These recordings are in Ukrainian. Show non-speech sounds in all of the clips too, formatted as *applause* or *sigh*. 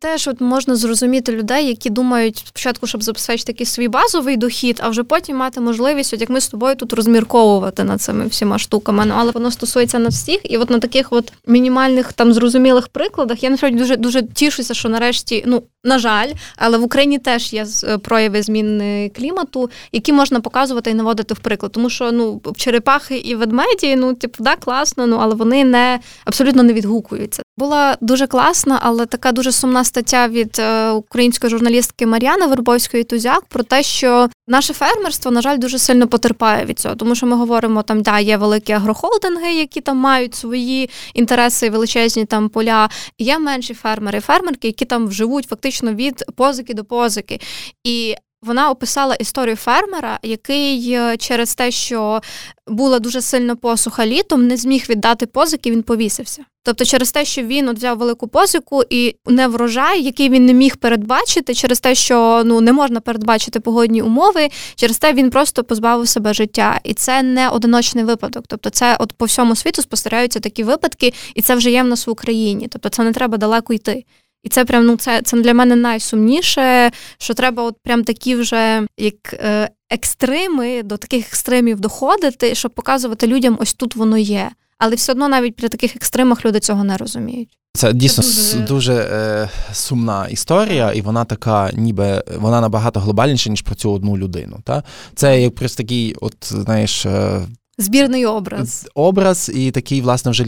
Теж от можна зрозуміти людей, які думають спочатку, щоб забезпечити такий свій базовий дохід, а вже потім мати можливість, от як ми з тобою тут розмірковувати над цими всіма штуками. Ну але воно стосується на всіх, і от на таких от мінімальних там зрозумілих прикладах я насправді дуже дуже тішуся, що нарешті, ну на жаль, але в Україні теж є е, прояви зміни клімату, які можна показувати і наводити в приклад. Тому що ну черепахи і ведмеді, ну типу, да, класно, ну але вони не абсолютно не відгукуються. Була дуже класна, але така дуже сумна стаття від е, української журналістки Мар'яни Вербовської Тузяк про те, що наше фермерство, на жаль, дуже сильно потерпає від цього, тому що ми говоримо там, да, є великі агрохолдинги, які там мають свої інтереси, величезні там поля. Є менші фермери, фермерки, які там живуть фактично від позики до позики. І вона описала історію фермера, який е, через те, що була дуже сильно посуха літом, не зміг віддати позики, він повісився. Тобто, через те, що він от взяв велику позику і не врожай, який він не міг передбачити, через те, що ну не можна передбачити погодні умови, через те він просто позбавив себе життя, і це не одиночний випадок. Тобто, це от по всьому світу спостерігаються такі випадки, і це вже є в нас в Україні. Тобто, це не треба далеко йти. І це прям ну це це для мене найсумніше, що треба, от прям такі вже як е, екстреми до таких екстремів доходити, щоб показувати людям, ось тут воно є. Але все одно навіть при таких екстремах люди цього не розуміють. Це дійсно це дуже, дуже е, сумна історія, і вона така, ніби вона набагато глобальніша, ніж про цю одну людину. Та? Це як просто такий, от знаєш. Е, Збірний образ. Образ і такий, власне, вже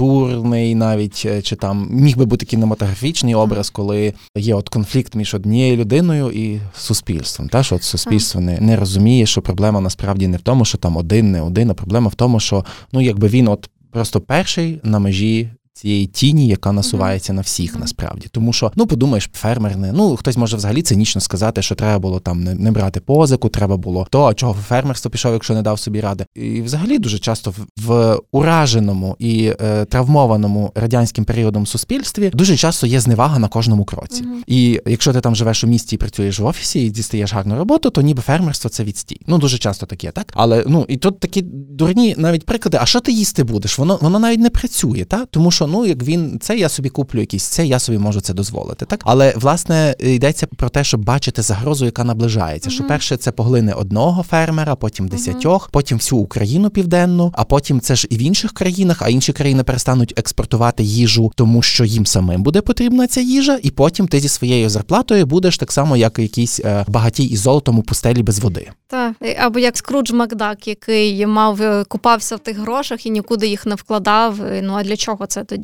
літературний, навіть е, чи там міг би бути кінематографічний образ, коли є от конфлікт між однією людиною і суспільством. Та, що от суспільство не, не розуміє, що проблема насправді не в тому, що там один, не один, а проблема в тому, що ну якби він от просто перший на межі цієї тіні, яка насувається mm-hmm. на всіх насправді. Тому що, ну подумаєш, фермер не ну хтось може взагалі цинічно сказати, що треба було там не, не брати позику, треба було то, а чого фермерство пішов, якщо не дав собі ради. І взагалі дуже часто в, в ураженому і е, травмованому радянським періодом суспільстві дуже часто є зневага на кожному кроці. Mm-hmm. І якщо ти там живеш у місті і працюєш в офісі і дістаєш гарну роботу, то ніби фермерство це відстій. Ну дуже часто таке, так? Але ну і тут такі дурні навіть приклади, а що ти їсти будеш? Воно воно навіть не працює, так? тому що ну як він це я собі куплю якийсь це, я собі можу це дозволити. Так, але власне йдеться про те, щоб бачити загрозу, яка наближається. Що перше це поглине одного фермера, потім десятьох, потім всю Україну південну, а потім це ж і в інших країнах, а інші країни перестануть експортувати їжу, тому що їм самим буде потрібна ця їжа, і потім ти зі своєю зарплатою будеш так само, як якийсь е, багатій із золотом у пустелі без води. Так, або як Скрудж Макдак, який мав е, купався в тих грошах і нікуди їх не вкладав. Ну а для чого це тоді?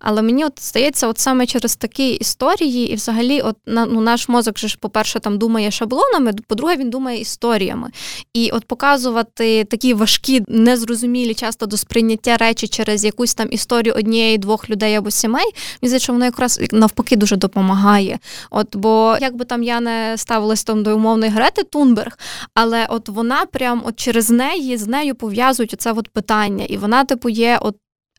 Але мені от здається, от саме через такі історії, і взагалі, от ну, наш мозок же ж, по-перше, там думає шаблонами, по-друге, він думає історіями. І от показувати такі важкі, незрозумілі, часто до сприйняття речі через якусь там історію однієї, двох людей або сімей, мені здається, воно якраз навпаки дуже допомагає. От бо як би там я не ставилась там до умовної Грети Тунберг, але от вона прям от через неї з нею пов'язують оце от питання, і вона, типу, є от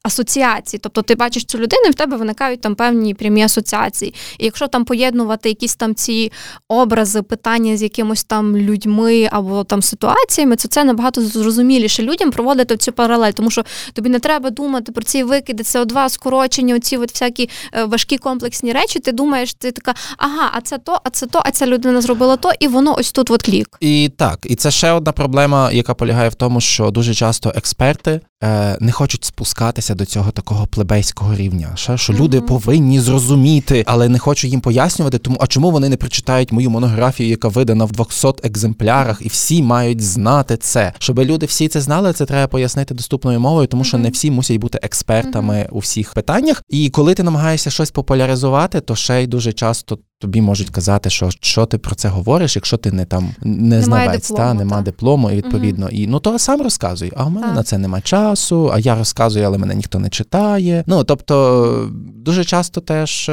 асоціації. Тобто ти бачиш цю людину, і в тебе виникають там певні прямі асоціації. І якщо там поєднувати якісь там ці образи, питання з якимось там людьми або там ситуаціями, то це набагато зрозуміліше людям проводити цю паралель, тому що тобі не треба думати про ці викиди, СО2, скорочення, оці от всякі е, важкі комплексні речі. Ти думаєш, ти така, ага, а це то, а це то, а ця людина зробила то, і воно ось тут от клік. І так, і це ще одна проблема, яка полягає в тому, що дуже часто експерти е, не хочуть спускатися до цього такого плебейського рівня. Що, що люди повинні зрозуміти, але не хочу їм пояснювати, тому а чому вони не прочитають мою монографію, яка видана в 200 екземплярах, і всі мають знати це. Щоб люди всі це знали, це треба пояснити доступною мовою, тому що не всі мусять бути експертами у всіх питаннях. І коли ти намагаєшся щось популяризувати, то ще й дуже часто тобі можуть казати, що що ти про це говориш, якщо ти не там не знавець, та нема та. диплому, і відповідно. Угу. І ну то сам розказуй. А у мене так. на це нема часу, а я розказую, але мене ніхто не читає. Ну тобто дуже часто теж.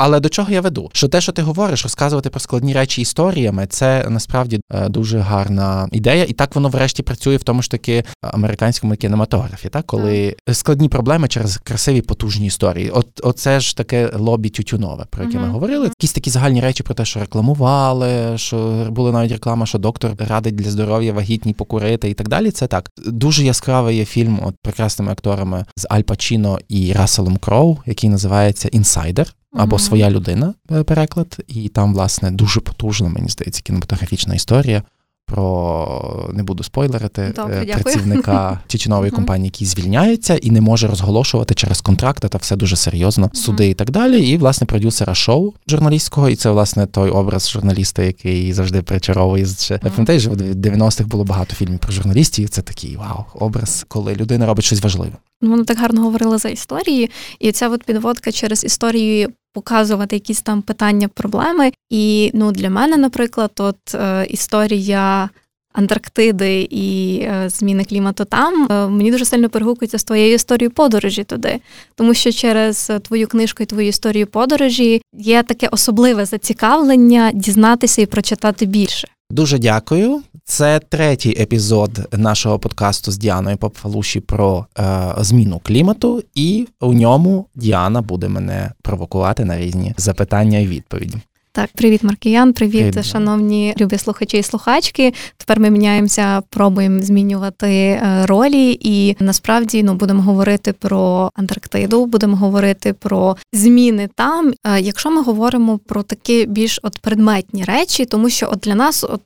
Е, але до чого я веду? Що те, що ти говориш, розказувати про складні речі історіями, це насправді е, дуже гарна ідея, і так воно врешті працює в тому ж таки американському кінематографі, так коли так. складні проблеми через красиві потужні історії. От оце ж таке лобі тютюнове, про яке uh-huh. ми говорили. Якісь такі загальні речі про те, що рекламували, що була навіть реклама, що доктор радить для здоров'я вагітній покурити і так далі. Це так дуже яскравий є фільм от прекрасними акторами з Аль Пачіно і Расселом Кроу, який називається Інсайдер. Або Своя людина переклад, і там, власне, дуже потужна, мені здається, кінематографічна історія про не буду спойлерити Добре, працівника *laughs* тютюнової компанії, який звільняється і не може розголошувати через контракти та все дуже серйозно, суди і так далі. І власне продюсера шоу журналістського, і це власне той образ журналіста, який завжди причаровує. Пам'ятаєш, в 90-х було багато фільмів про журналістів. і Це такий вау, образ, коли людина робить щось важливе. Вони так гарно говорили за історії, і ця от підводка через історію показувати якісь там питання, проблеми. І ну для мене, наприклад, от е, історія. Антарктиди і е, зміни клімату там е, мені дуже сильно перегукується з твоєю історією подорожі туди, тому що через твою книжку і твою історію подорожі є таке особливе зацікавлення дізнатися і прочитати більше. Дуже дякую. Це третій епізод нашого подкасту з Діаною Попфалуші про е, зміну клімату, і у ньому Діана буде мене провокувати на різні запитання і відповіді. Так, привіт, Маркіян, привіт, привіт, шановні любі слухачі і слухачки. Тепер ми міняємося, пробуємо змінювати е, ролі, і насправді ну будемо говорити про Антарктиду, будемо говорити про зміни там. Е, якщо ми говоримо про такі більш от предметні речі, тому що от для нас, от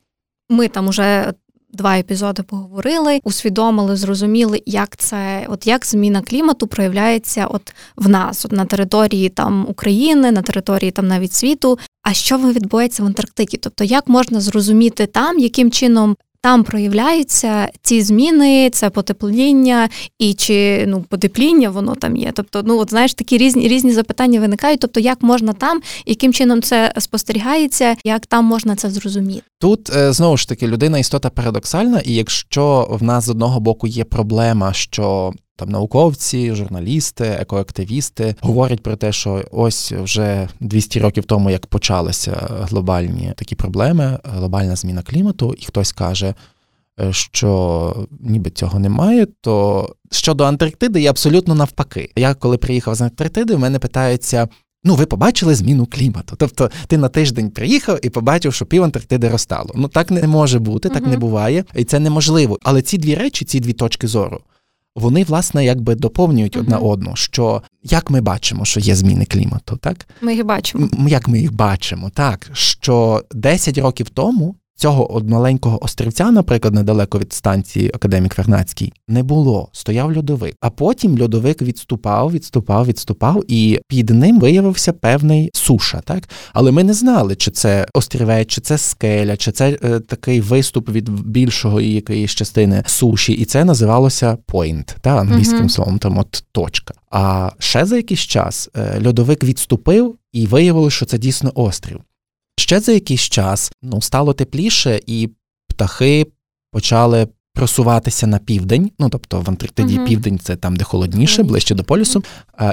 ми там уже два епізоди поговорили, усвідомили, зрозуміли, як це, от як зміна клімату проявляється от в нас, от на території там України, на території там навіть світу. А що відбувається в Антарктиді? Тобто, як можна зрозуміти там, яким чином там проявляються ці зміни, це потепління і чи ну потепління воно там є. Тобто, ну от знаєш, такі різні різні запитання виникають. Тобто, як можна там, яким чином це спостерігається, як там можна це зрозуміти? Тут е, знову ж таки людина істота парадоксальна, і якщо в нас з одного боку є проблема, що там науковці, журналісти, екоактивісти говорять про те, що ось вже 200 років тому, як почалися глобальні такі проблеми, глобальна зміна клімату, і хтось каже, е, що ніби цього немає. То щодо Антарктиди, я абсолютно навпаки. Я коли приїхав з Антарктиди, в мене питаються. Ну, ви побачили зміну клімату. Тобто ти на тиждень приїхав і побачив, що пів Антарктиди розтало. Ну так не може бути, так uh-huh. не буває, і це неможливо. Але ці дві речі, ці дві точки зору, вони власне якби доповнюють одна uh-huh. одну. Що як ми бачимо, що є зміни клімату, так ми їх бачимо. Як ми їх бачимо, так що 10 років тому Цього маленького острівця, наприклад, недалеко від станції Академік Вернацький, не було. Стояв льодовик. А потім льодовик відступав, відступав, відступав, і під ним виявився певний суша. Так, але ми не знали, чи це острівець, чи це скеля, чи це е, такий виступ від більшого якоїсь частини суші, і це називалося point, та англійським uh-huh. словом, там от точка. А ще за якийсь час е, льодовик відступив і виявилося, що це дійсно острів. Ще за якийсь час ну, стало тепліше, і птахи почали просуватися на південь. Ну тобто в Антарктиді uh південь це там, де холодніше, ближче до полюсу,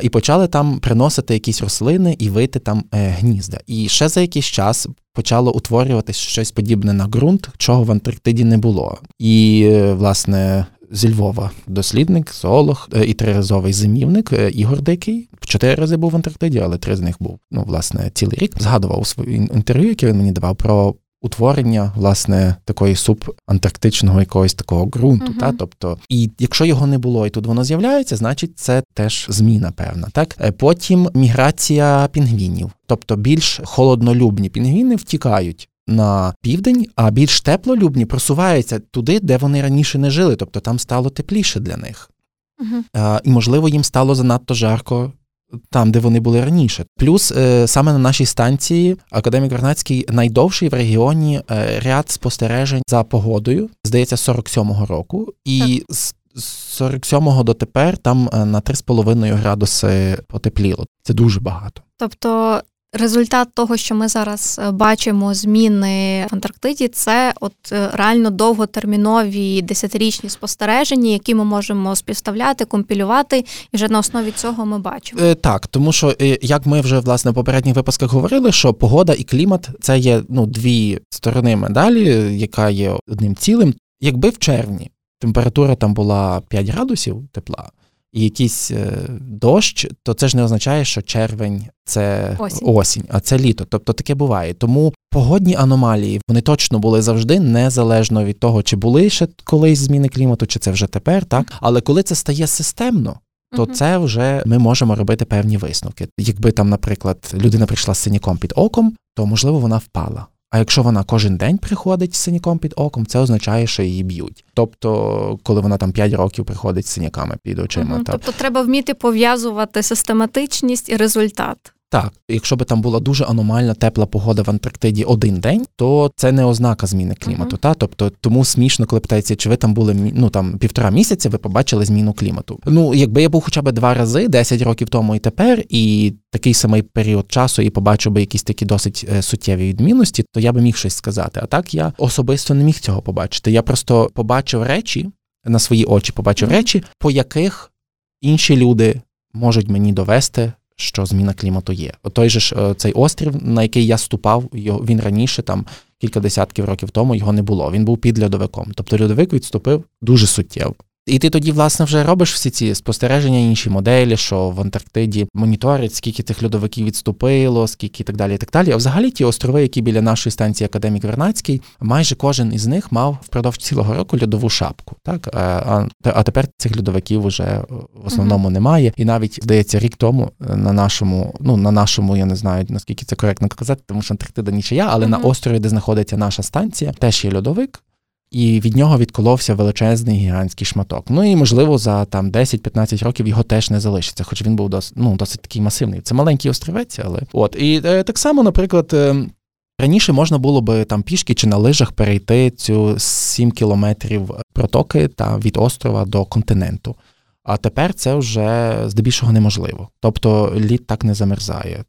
і почали там приносити якісь рослини і вийти там е, гнізда. І ще за якийсь час почало утворюватися щось подібне на ґрунт, чого в Антарктиді не було. І, е, власне. Зі Львова дослідник, зоолог е, і триразовий зимівник е, Ігор Дикий. Чотири рази був в Антарктиді, але три з них був ну, власне цілий рік. Згадував у своїм інтерв'ю, яке він мені давав про утворення власне такої субантарктичного якогось такого ґрунту. Uh-huh. Та тобто, і якщо його не було, і тут воно з'являється, значить це теж зміна певна. Так е, потім міграція пінгвінів, тобто більш холоднолюбні пінгвіни втікають. На південь, а більш теплолюбні просуваються туди, де вони раніше не жили, тобто там стало тепліше для них. Uh-huh. А, І, можливо, їм стало занадто жарко там, де вони були раніше. Плюс е, саме на нашій станції Академік Вернацький найдовший в регіоні е, ряд спостережень за погодою, здається, 47-го року, і так. з 47-го дотепер там е, на 3,5 градуси потепліло. Це дуже багато. Тобто Результат того, що ми зараз е, бачимо зміни в Антарктиді, це от е, реально довготермінові десятирічні спостереження, які ми можемо співставляти, компілювати, і вже на основі цього ми бачимо. Е, так, тому що як ми вже власне в попередніх випусках говорили, що погода і клімат це є ну дві сторони медалі, яка є одним цілим. Якби в червні температура там була 5 градусів тепла і якийсь е, дощ, то це ж не означає, що червень це осінь. осінь, а це літо. Тобто таке буває. Тому погодні аномалії вони точно були завжди, незалежно від того, чи були ще колись зміни клімату, чи це вже тепер, так. Але коли це стає системно. то uh це вже ми можемо робити певні висновки. Якби там, наприклад, людина прийшла з синяком під оком, то можливо вона впала. А якщо вона кожен день приходить з синяком під оком, це означає, що її б'ють. Тобто, коли вона там 5 років приходить з синяками під очима. Угу, Тобто треба вміти пов'язувати систематичність і результат. Так, якщо би там була дуже аномальна тепла погода в Антарктиді один день, то це не ознака зміни клімату. Uh-huh. Та тобто тому смішно, коли питається, чи ви там були ну там півтора місяця, ви побачили зміну клімату. Ну якби я був хоча б два рази, 10 років тому і тепер, і такий самий період часу, і побачив би якісь такі досить е, суттєві відмінності, то я би міг щось сказати. А так я особисто не міг цього побачити. Я просто побачив речі на свої очі, побачив uh-huh. речі, по яких інші люди можуть мені довести що зміна клімату є. Той же ж е, цей острів, на який я ступав, він раніше там кілька десятків років тому його не було. Він був під льодовиком. Тобто льодовик відступив дуже суттєво. І ти тоді, власне, вже робиш всі ці спостереження, інші моделі, що в Антарктиді моніторять, скільки тих льодовиків відступило, скільки і так далі. і так далі. А взагалі ті острови, які біля нашої станції Академік Вернацький, майже кожен із них мав впродовж цілого року льодову шапку. Так а а тепер цих льодовиків вже в основному mm-hmm. немає. І навіть здається, рік тому на нашому, ну на нашому, я не знаю наскільки це коректно казати, тому що Антарктида нічия, але mm-hmm. на острові, де знаходиться наша станція, теж є льодовик і від нього відколовся величезний гігантський шматок. Ну і можливо за там 10-15 років його теж не залишиться, хоч він був досить, ну, досить такий масивний. Це маленький островець, але от і е, так само, наприклад. Е, Раніше можна було би там пішки чи на лижах перейти цю 7 кілометрів протоки та від острова до континенту. А тепер це вже здебільшого неможливо. Тобто лід так не замерзає.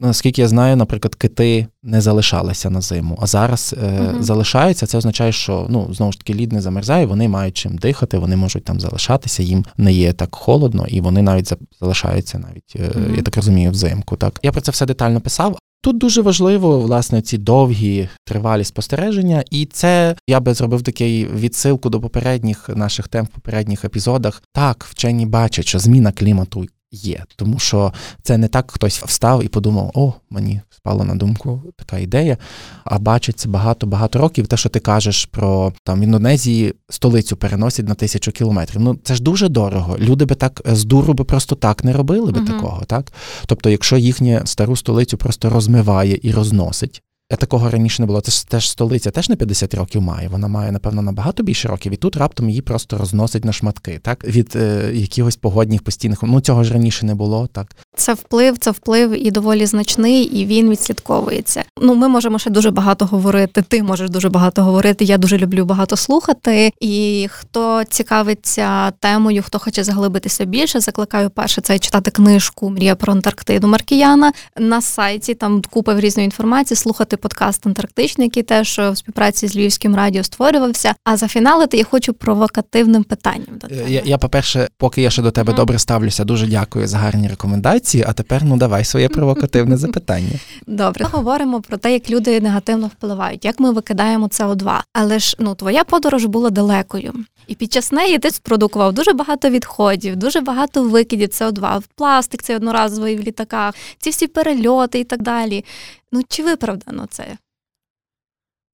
Наскільки я знаю, наприклад, кити не залишалися на зиму, а зараз е, uh залишаються. Це означає, що ну знову ж таки лід не замерзає, вони мають чим дихати, вони можуть там залишатися, їм не є так холодно, і вони навіть залишаються навіть, е, uh я так розумію, взимку. Так я про це все детально писав. Тут дуже важливо, власне, ці довгі тривалі спостереження, і це я би зробив такий відсилку до попередніх наших тем в попередніх епізодах. Так, вчені бачать, що зміна клімату є, тому що це не так хтось встав і подумав, о, мені спала на думку така ідея. А бачить це багато-багато років. Те, що ти кажеш про там в Індонезії столицю переносять на тисячу кілометрів. Ну це ж дуже дорого. Люди би так з дуру би просто так не робили би uh такого, так? Тобто, якщо їхню стару столицю просто розмиває і розносить. Такого раніше не було. Це ж теж столиця теж не 50 років має. Вона має, напевно, набагато більше років, і тут раптом її просто розносить на шматки, так від е, якихось погодних постійних. Ну цього ж раніше не було. Так це вплив, це вплив і доволі значний, і він відслідковується. Ну, ми можемо ще дуже багато говорити. Ти можеш дуже багато говорити. Я дуже люблю багато слухати. І хто цікавиться темою, хто хоче заглибитися більше, закликаю перше це читати книжку Мрія про Антарктиду Маркіяна на сайті. Там купа різної інформації, слухати подкаст Антарктичний, який теж в співпраці з Львівським радіо створювався. А зафіналити я хочу провокативним питанням. До е, тебе. Я, я, по-перше, поки я ще до тебе mm-hmm. добре ставлюся, дуже дякую за гарні рекомендації. А тепер ну давай своє провокативне *laughs* запитання. Добре, ми говоримо про те, як люди негативно впливають, як ми викидаємо СО2. Але ж ну твоя подорож була далекою. І під час неї ти спродукував дуже багато відходів, дуже багато викидів СО2, пластик цей одноразовий в літаках, ці всі перельоти і так далі. Ну чи виправдано це?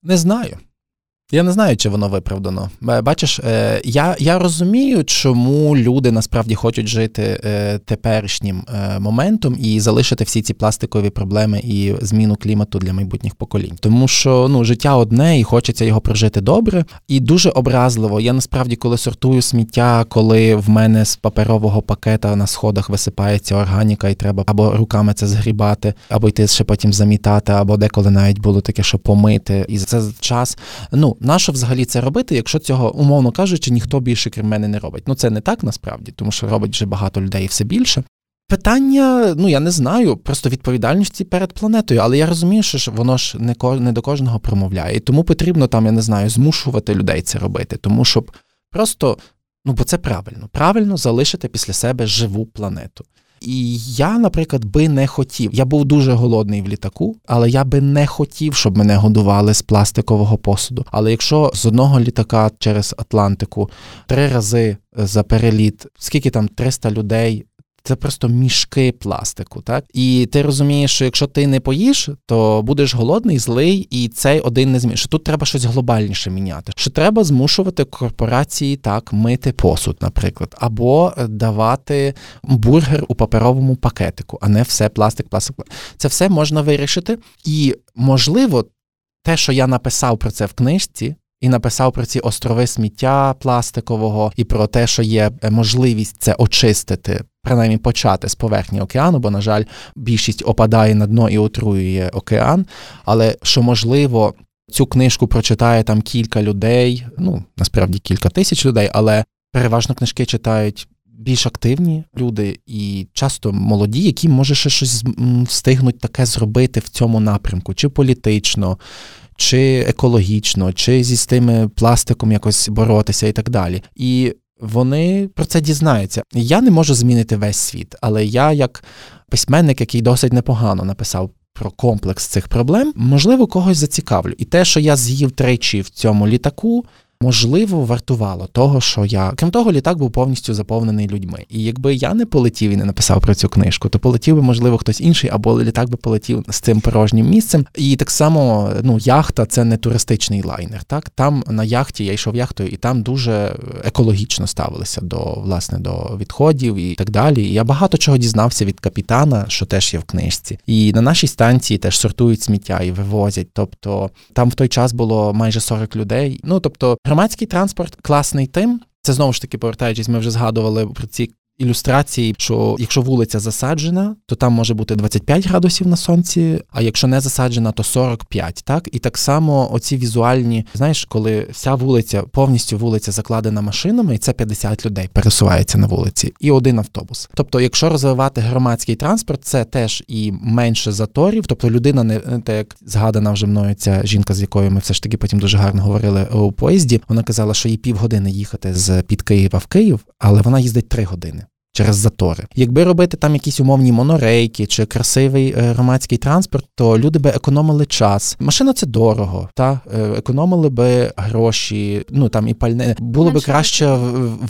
Не знаю. Я не знаю, чи воно виправдано. Бачиш, е, я я розумію, чому люди насправді хочуть жити е, теперішнім е, моментом і залишити всі ці пластикові проблеми і зміну клімату для майбутніх поколінь. Тому що ну життя одне, і хочеться його прожити добре. І дуже образливо. Я насправді, коли сортую сміття, коли в мене з паперового пакета на сходах висипається органіка, і треба або руками це згрібати, або йти ще потім замітати, або деколи навіть було таке, що помити. І за це час. Ну нащо взагалі це робити, якщо цього, умовно кажучи, ніхто більше крім мене не робить? Ну це не так насправді, тому що робить вже багато людей і все більше. Питання, ну я не знаю, просто відповідальності перед планетою, але я розумію, що воно ж не не до кожного промовляє. І тому потрібно там, я не знаю, змушувати людей це робити, тому щоб просто, ну бо це правильно, правильно залишити після себе живу планету. І я, наприклад, би не хотів. Я був дуже голодний в літаку, але я би не хотів, щоб мене годували з пластикового посуду. Але якщо з одного літака через Атлантику три рази за переліт, скільки там 300 людей це просто мішки пластику. Так і ти розумієш, що якщо ти не поїш, то будеш голодний, злий, і цей один не зміє. Що Тут треба щось глобальніше міняти. Що треба змушувати корпорації так мити посуд, наприклад, або давати бургер у паперовому пакетику, а не все пластик, пластик. Це все можна вирішити, і можливо, те, що я написав про це в книжці і написав про ці острови сміття пластикового і про те, що є е, можливість це очистити, принаймні почати з поверхні океану, бо, на жаль, більшість опадає на дно і отруює океан. Але що можливо. Цю книжку прочитає там кілька людей, ну насправді кілька тисяч людей, але переважно книжки читають більш активні люди і часто молоді, які може ще щось встигнуть таке зробити в цьому напрямку, чи політично, чи екологічно, чи зі з тими пластиком якось боротися і так далі. І вони про це дізнаються. Я не можу змінити весь світ, але я, як письменник, який досить непогано написав. Про комплекс цих проблем, можливо, когось зацікавлю. І те, що я з'їв тричі в цьому літаку, можливо, вартувало того, що я крім того, літак був повністю заповнений людьми. І якби я не полетів і не написав про цю книжку, то полетів би, можливо, хтось інший, або літак би полетів з цим порожнім місцем. І так само, ну, яхта це не туристичний лайнер. Так там на яхті я йшов яхтою, і там дуже екологічно ставилися до власне до відходів і так далі. І я багато чого дізнався від капітана, що теж є в книжці. І на нашій станції теж сортують сміття і вивозять. Тобто там в той час було майже 40 людей. Ну тобто. Громадський транспорт класний тим. Це знову ж таки повертаючись, ми вже згадували про ці ілюстрації, що якщо вулиця засаджена, то там може бути 25 градусів на сонці, а якщо не засаджена, то 45, так? І так само оці візуальні, знаєш, коли вся вулиця, повністю вулиця закладена машинами, і це 50 людей пересувається на вулиці, і один автобус. Тобто, якщо розвивати громадський транспорт, це теж і менше заторів, тобто людина не те, як згадана вже мною ця жінка, з якою ми все ж таки потім дуже гарно говорили у поїзді. Вона казала, що їй півгодини їхати з під Києва в Київ, але вона їздить три години через затори. Якби робити там якісь умовні монорейки чи красивий е, громадський транспорт, то люди би економили час. Машина це дорого, та е, економили би гроші, ну там і пальне було би краще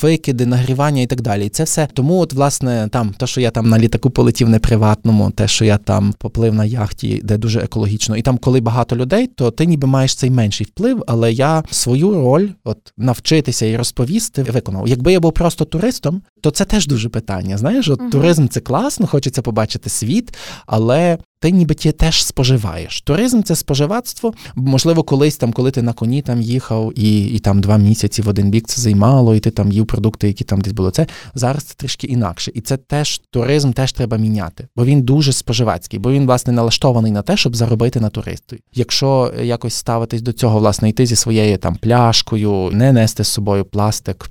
викиди, нагрівання і так далі. І це все тому, от власне, там те, що я там на літаку полетів не приватному, те, що я там поплив на яхті, де дуже екологічно, і там, коли багато людей, то ти ніби маєш цей менший вплив, але я свою роль, от навчитися і розповісти, виконав. Якби я був просто туристом, то це теж дуже питання. Знаєш, от uh туризм це класно, хочеться побачити світ, але ти ніби ті теж споживаєш. Туризм це споживацтво. Можливо, колись там, коли ти на коні там їхав, і і там два місяці в один бік це займало, і ти там їв продукти, які там десь були. Це зараз це трішки інакше. І це теж туризм теж треба міняти, бо він дуже споживацький, бо він, власне, налаштований на те, щоб заробити на туристу. Якщо якось ставитись до цього, власне, йти зі своєю там пляшкою, не нести з собою пластик.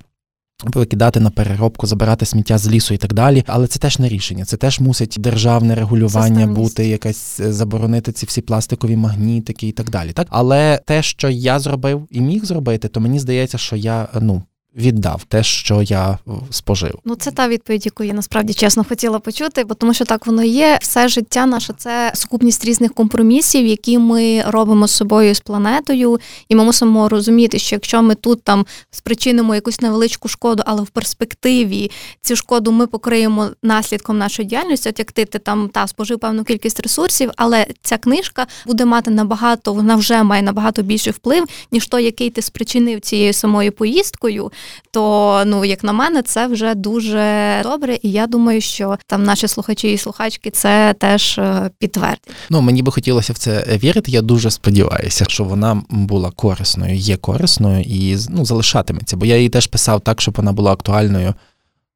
Викидати на переробку, забирати сміття з лісу і так далі, але це теж не рішення. Це теж мусить державне регулювання бути, якась е, заборонити ці всі пластикові магнітики і так далі. Так, але те, що я зробив і міг зробити, то мені здається, що я ну віддав те, що я спожив. Ну це та відповідь, яку я насправді чесно хотіла почути, бо тому що так воно є. Все життя наше це сукупність різних компромісів, які ми робимо з собою з планетою, і ми мусимо розуміти, що якщо ми тут там спричинимо якусь невеличку шкоду, але в перспективі цю шкоду ми покриємо наслідком нашої діяльності, от як ти, ти там та спожив певну кількість ресурсів, але ця книжка буде мати набагато, вона вже має набагато більший вплив, ніж той, який ти спричинив цією самою поїздкою то ну, як на мене, це вже дуже добре. І я думаю, що там наші слухачі і слухачки це теж е, підтвердять. Ну мені би хотілося в це вірити. Я дуже сподіваюся, що вона була корисною, є корисною і ну, залишатиметься. Бо я її теж писав так, щоб вона була актуальною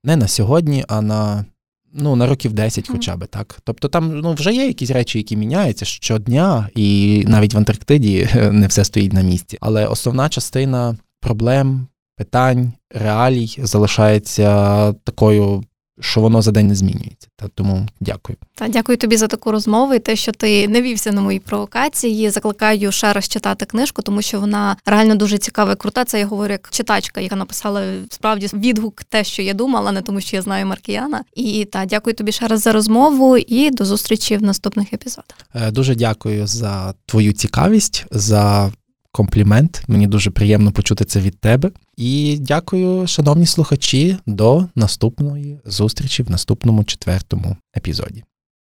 не на сьогодні, а на. Ну, на років 10 хоча б так. Тобто там ну, вже є якісь речі, які міняються щодня, і навіть в Антарктиді не все стоїть на місці. Але основна частина проблем, питань, реалій залишається такою. Що воно за день не змінюється, та тому дякую. Та дякую тобі за таку розмову і те, що ти не вівся на мої провокації. Закликаю ще раз читати книжку, тому що вона реально дуже цікава і крута. Це я говорю як читачка, яка написала справді відгук, те, що я думала, не тому що я знаю Маркіяна. І та дякую тобі ще раз за розмову і до зустрічі в наступних епізодах. Е, дуже дякую за твою цікавість, за комплімент. Мені дуже приємно почути це від тебе. І дякую, шановні слухачі, до наступної зустрічі в наступному четвертому епізоді.